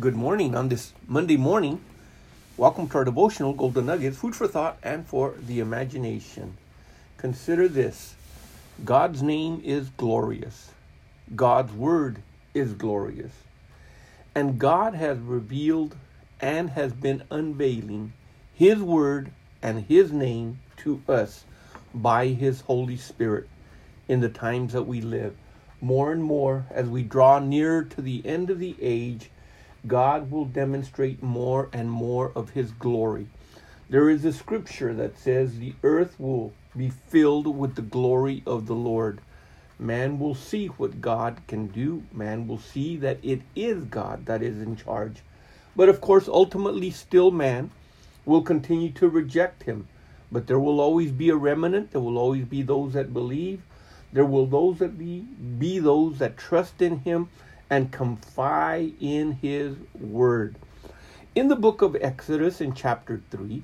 Good morning on this Monday morning. Welcome to our devotional Golden Nuggets, food for thought and for the imagination. Consider this God's name is glorious, God's word is glorious, and God has revealed and has been unveiling His word and His name to us by His Holy Spirit in the times that we live. More and more, as we draw nearer to the end of the age, God will demonstrate more and more of His glory. There is a scripture that says the earth will be filled with the glory of the Lord. Man will see what God can do. Man will see that it is God that is in charge. But of course, ultimately, still man will continue to reject him. But there will always be a remnant. There will always be those that believe. There will those that be, be those that trust in him and confide in his word. In the book of Exodus, in chapter 3,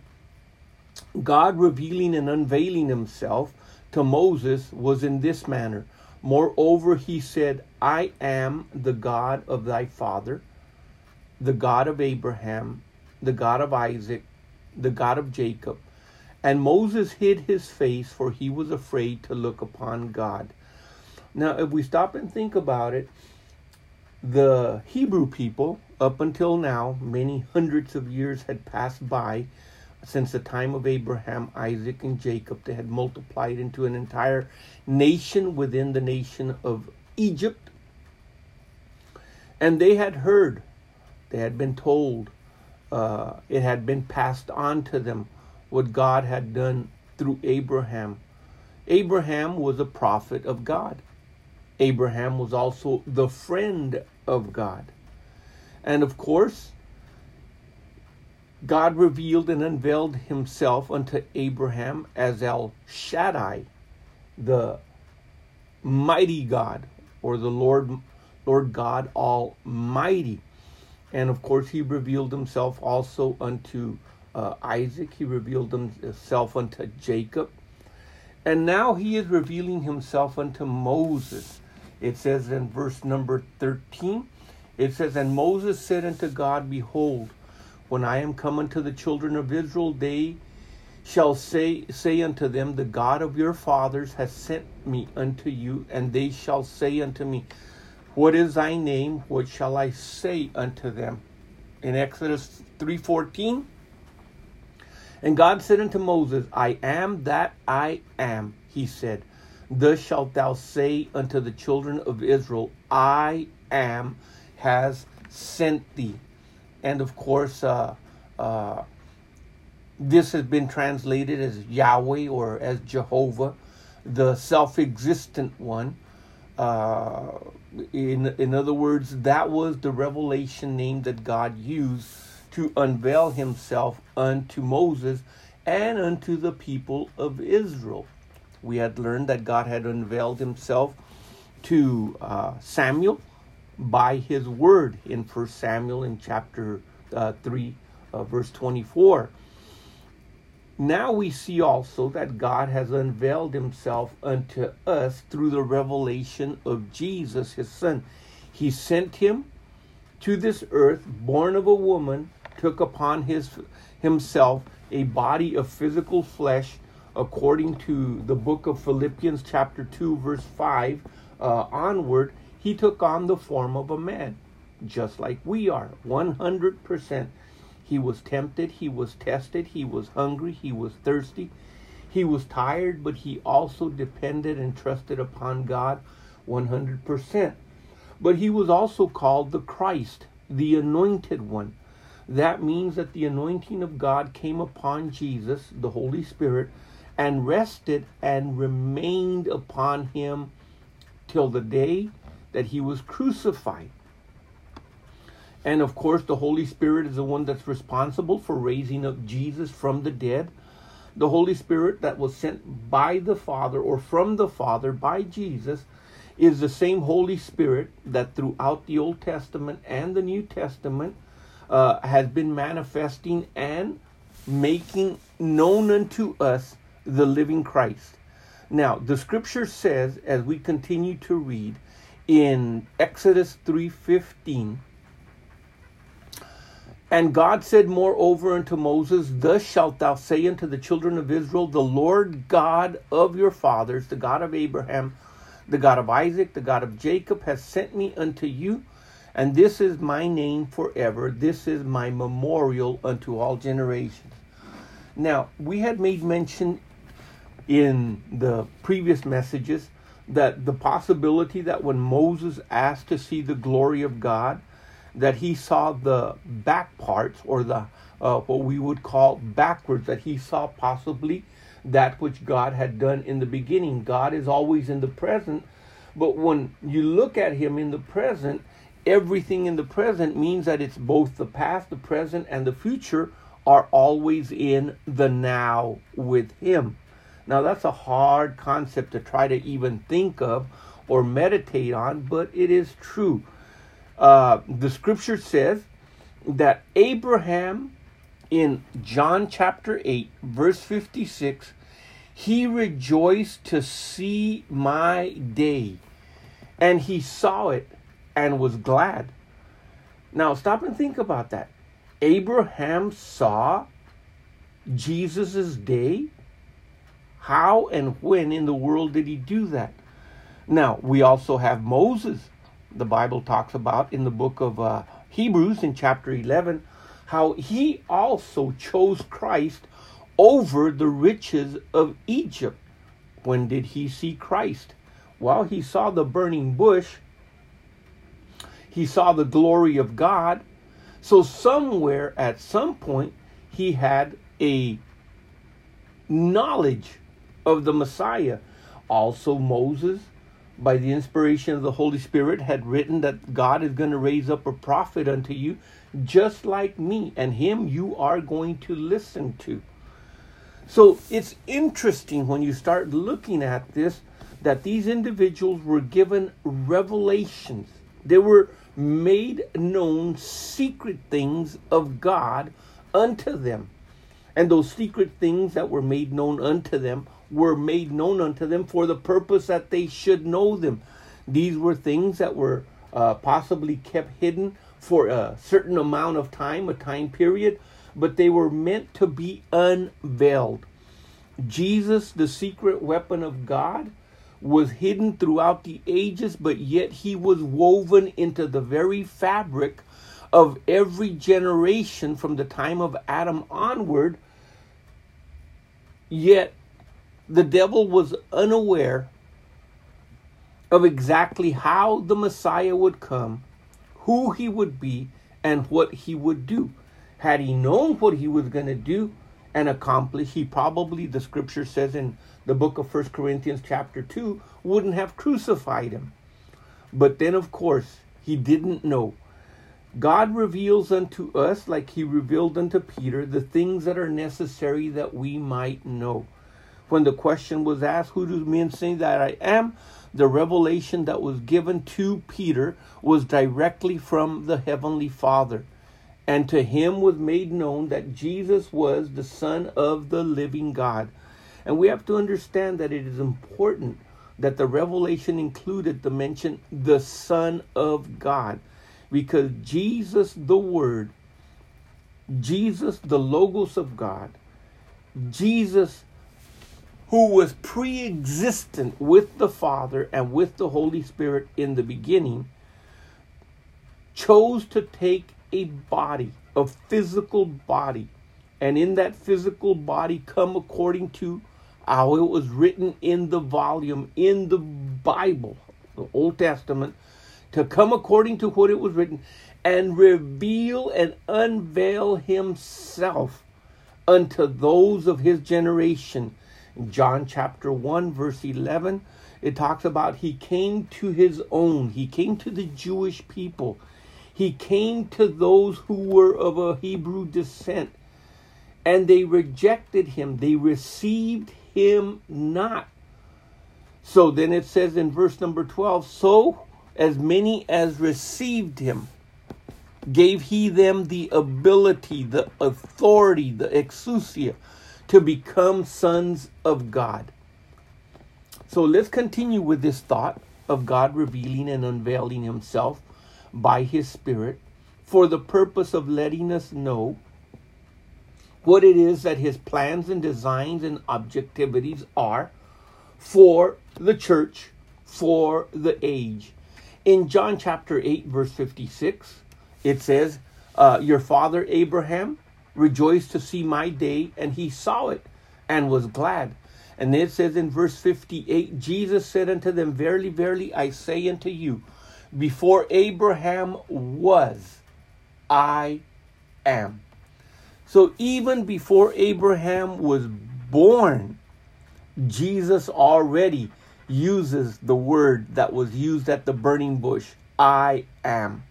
God revealing and unveiling himself to Moses was in this manner. Moreover, he said, I am the God of thy father, the God of Abraham, the God of Isaac, the God of Jacob. And Moses hid his face, for he was afraid to look upon God. Now, if we stop and think about it, the Hebrew people, up until now, many hundreds of years had passed by since the time of Abraham, Isaac, and Jacob. They had multiplied into an entire nation within the nation of Egypt. And they had heard, they had been told, uh, it had been passed on to them what God had done through Abraham. Abraham was a prophet of God. Abraham was also the friend of God. And of course, God revealed and unveiled himself unto Abraham as El Shaddai, the mighty God, or the Lord, Lord God Almighty. And of course, he revealed himself also unto uh, Isaac, he revealed himself unto Jacob. And now he is revealing himself unto Moses. It says in verse number 13, it says, And Moses said unto God, Behold, when I am come unto the children of Israel, they shall say say unto them, The God of your fathers has sent me unto you, and they shall say unto me, What is thy name? What shall I say unto them? In Exodus 3:14, and God said unto Moses, I am that I am, he said. Thus shalt thou say unto the children of Israel, I am has sent thee. And of course, uh, uh, this has been translated as Yahweh or as Jehovah, the self existent one. Uh, in, in other words, that was the revelation name that God used to unveil himself unto Moses and unto the people of Israel. We had learned that God had unveiled himself to uh, Samuel by his word in First Samuel in chapter uh, 3, uh, verse 24. Now we see also that God has unveiled himself unto us through the revelation of Jesus, his son. He sent him to this earth, born of a woman, took upon his himself a body of physical flesh, according to the book of Philippians, chapter 2, verse 5 uh, onward, he took on the form of a man, just like we are, 100%. He was tempted, he was tested, he was hungry, he was thirsty, he was tired, but he also depended and trusted upon God 100%. But he was also called the Christ, the anointed one. That means that the anointing of God came upon Jesus, the Holy Spirit, and rested and remained upon him till the day that he was crucified. And of course, the Holy Spirit is the one that's responsible for raising up Jesus from the dead. The Holy Spirit that was sent by the Father or from the Father by Jesus is the same Holy Spirit that throughout the Old Testament and the New Testament uh, has been manifesting and making known unto us the living Christ. Now, the scripture says, as we continue to read in Exodus 3:15, And God said moreover unto Moses, Thus shalt thou say unto the children of Israel, The Lord God of your fathers, the God of Abraham, the God of Isaac, the God of Jacob, has sent me unto you, and this is my name forever. This is my memorial unto all generations. Now, we had made mention in the previous messages that the possibility that when Moses asked to see the glory of God, that he saw the back parts or the uh, what we would call backwards, that he saw possibly that which God had done in the beginning. God is always in the present, but when you look at him in the present, everything in the present means that it's both the past, the present, and the future are always in the now with him. Now, that's a hard concept to try to even think of or meditate on, but it is true uh, the scripture says that Abraham in John chapter 8, verse 56, he rejoiced to see my day, and he saw it and was glad. Now, stop and think about that. Abraham saw Jesus' day. How and when in the world did he do that? Now, we also have Moses the Bible talks about in the book of uh, Hebrews in chapter 11, how he also chose Christ over the riches of Egypt. When did he see Christ? Well, he saw the burning bush, he saw the glory of God. So, somewhere at some point, he had a knowledge of the Messiah. Also, Moses by the inspiration of the Holy Spirit, had written that God is going to raise up a prophet unto you, just like me, and him you are going to listen to. So it's interesting when you start looking at this that these individuals were given revelations. They were made known secret things of God unto them. And those secret things that were made known unto them were made known unto them for the purpose that they should know them. These were things that were uh, possibly kept hidden for a certain amount of time, a time period, but they were meant to be unveiled. Jesus, the secret weapon of God, was hidden throughout the ages, but yet he was woven into the very fabric of every generation from the time of Adam onward. Yet the devil was unaware of exactly how the Messiah would come, who he would be, and what he would do. Had he known what he was going to do and accomplish, he probably, the scripture says in the book of First Corinthians, chapter 2, wouldn't have crucified him. But then, of course, he didn't know. God reveals unto us, like he revealed unto Peter, the things that are necessary that we might know when the question was asked, Who do men say that I am? The revelation that was given to Peter was directly from the Heavenly Father. And to him was made known that Jesus was the Son of the living God. And we have to understand that it is important that the revelation included the mention the Son of God. Because Jesus, the Word, Jesus, the Logos of God, Jesus, who was pre existent with the Father and with the Holy Spirit in the beginning, chose to take a body, a physical body, and in that physical body come according to how it was written in the volume, in the Bible, the Old Testament, to come according to what it was written and reveal and unveil himself unto those of his generation John chapter 1, verse 11, it talks about he came to his own, he came to the Jewish people, he came to those who were of a Hebrew descent, and they rejected him, they received him not. So then it says in verse number 12, so as many as received him, gave he them the ability, the authority, the exousia to become sons of God. So let's continue with this thought of God revealing and unveiling himself by his Spirit for the purpose of letting us know what it is that his plans and designs and objectivities are for the church, for the age. In John chapter 8, verse 56, it says, uh, Your father Abraham rejoiced to see my day, and he saw it and was glad. And then it says in verse 58 Jesus said unto them, Verily, verily, I say unto you, before Abraham was, I am. So even before Abraham was born, Jesus already uses the word that was used at the burning bush I am.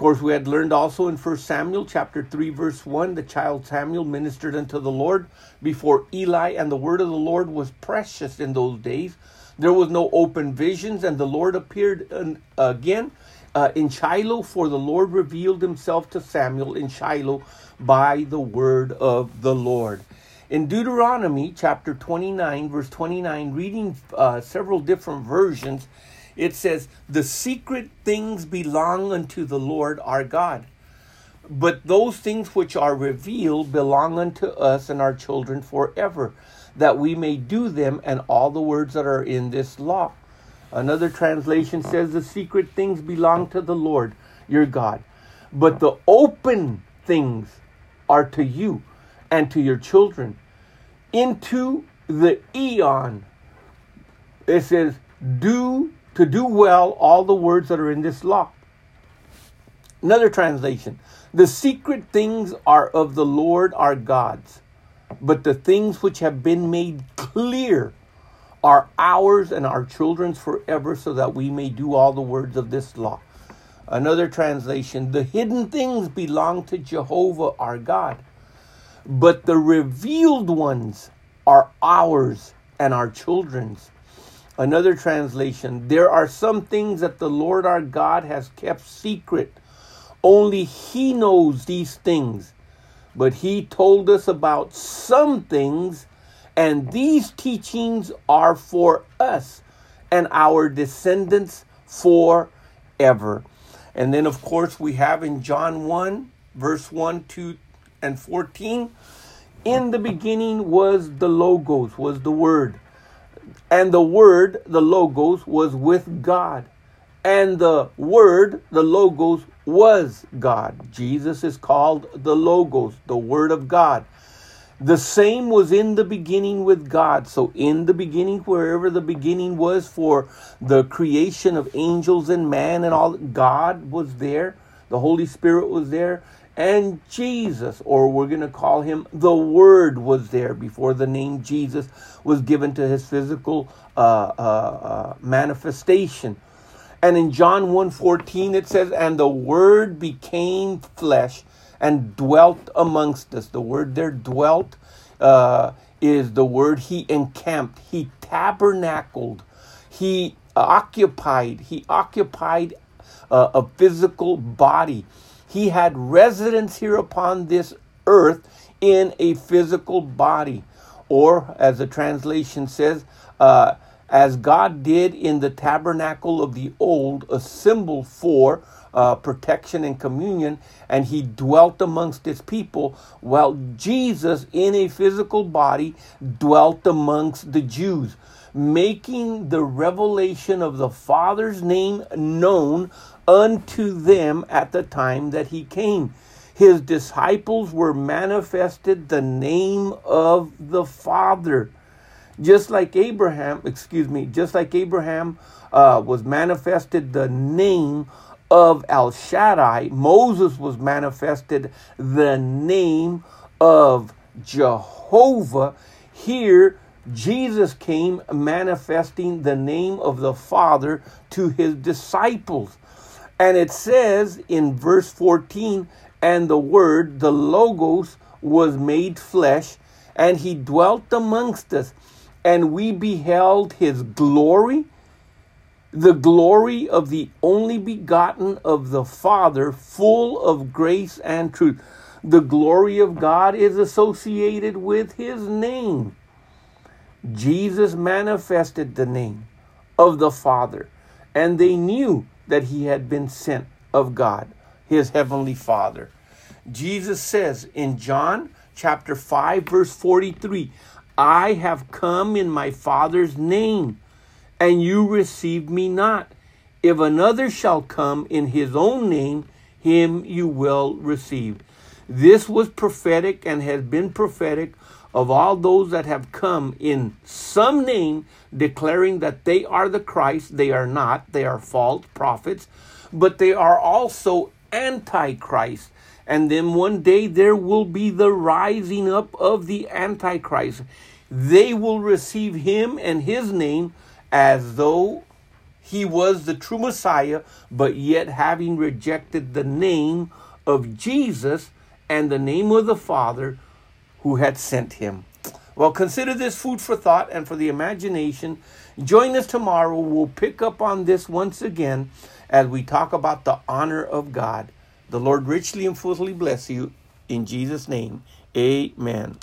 Course, we had learned also in 1 Samuel chapter 3, verse 1, the child Samuel ministered unto the Lord before Eli, and the word of the Lord was precious in those days. There was no open visions, and the Lord appeared again uh, in Shiloh, for the Lord revealed himself to Samuel in Shiloh by the word of the Lord. In Deuteronomy chapter 29, verse 29, reading uh, several different versions, it says, The secret things belong unto the Lord our God. But those things which are revealed belong unto us and our children forever, that we may do them and all the words that are in this law. Another translation says, The secret things belong to the Lord your God, but the open things are to you and to your children. Into the eon, it says, Do to do well all the words that are in this law. Another translation, the secret things are of the Lord our God's, but the things which have been made clear are ours and our children's forever, so that we may do all the words of this law. Another translation, the hidden things belong to Jehovah our God, but the revealed ones are ours and our children's. Another translation, there are some things that the Lord our God has kept secret. Only He knows these things. But He told us about some things and these teachings are for us and our descendants forever. And then, of course, we have in John 1, verse 1, 2, and 14. In the beginning was the Logos, was the Word. And the Word, the Logos, was with God. And the Word, the Logos, was God. Jesus is called the Logos, the Word of God. The same was in the beginning with God. So, in the beginning, wherever the beginning was for the creation of angels and man and all, God was there. The Holy Spirit was there. And Jesus, or we're going to call him the Word, was there before the name Jesus was given to his physical uh, uh, uh, manifestation. And in John 1:14 it says, "And the Word became flesh and dwelt amongst us. The word there, dwelt, uh, is the word he encamped, he tabernacled, he occupied, he occupied uh, a physical body. He had residence here upon this earth in a physical body. Or, as the translation says, uh, as God did in the tabernacle of the old, a symbol for uh, protection and communion, and he dwelt amongst his people. While Jesus, in a physical body, dwelt amongst the Jews, making the revelation of the Father's name known unto them at the time that he came. His disciples were manifested the name of the Father. Just like Abraham, excuse me, just like Abraham uh, was manifested the name of El Shaddai, Moses was manifested the name of Jehovah. Here, Jesus came manifesting the name of the Father to his disciples. And it says in verse 14, and the Word, the Logos, was made flesh, and he dwelt amongst us, and we beheld his glory the glory of the only begotten of the Father, full of grace and truth. The glory of God is associated with his name. Jesus manifested the name of the Father, and they knew that he had been sent of God. his heavenly Father. Jesus says in John chapter 5 verse 43, I have come in my Father's name, and you received me not. If another shall come in his own name, him you will receive. This was prophetic and has been prophetic of all those that have come in some name declaring that they are the Christ. They are not, they are false prophets, but they are also antichrist. And then one day there will be the rising up of the antichrist. They will receive him and his name as though he was the true Messiah, but yet having rejected the name of Jesus and the name of the Father who had sent him. Well, consider this food for thought and for the imagination. Join us tomorrow. We'll pick up on this once again as we talk about the honor of God. The Lord richly and fully bless you. In Jesus' name, amen.